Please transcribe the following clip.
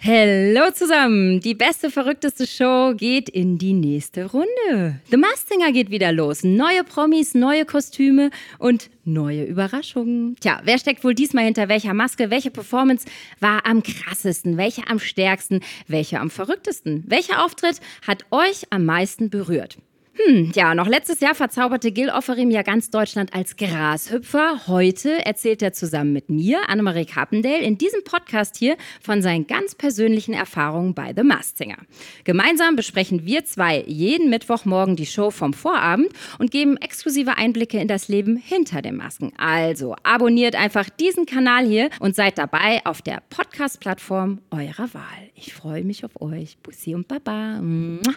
Hallo zusammen! Die beste, verrückteste Show geht in die nächste Runde. The Masked Singer geht wieder los. Neue Promis, neue Kostüme und neue Überraschungen. Tja, wer steckt wohl diesmal hinter welcher Maske? Welche Performance war am krassesten? Welche am stärksten? Welche am verrücktesten? Welcher Auftritt hat euch am meisten berührt? Hm, ja, noch letztes Jahr verzauberte Gil Offerim ja ganz Deutschland als Grashüpfer. Heute erzählt er zusammen mit mir, Annemarie Carpendale, in diesem Podcast hier von seinen ganz persönlichen Erfahrungen bei The Masked. Gemeinsam besprechen wir zwei jeden Mittwochmorgen die Show vom Vorabend und geben exklusive Einblicke in das Leben hinter den Masken. Also abonniert einfach diesen Kanal hier und seid dabei auf der Podcast-Plattform eurer Wahl. Ich freue mich auf euch. Bussi und Baba. Mua.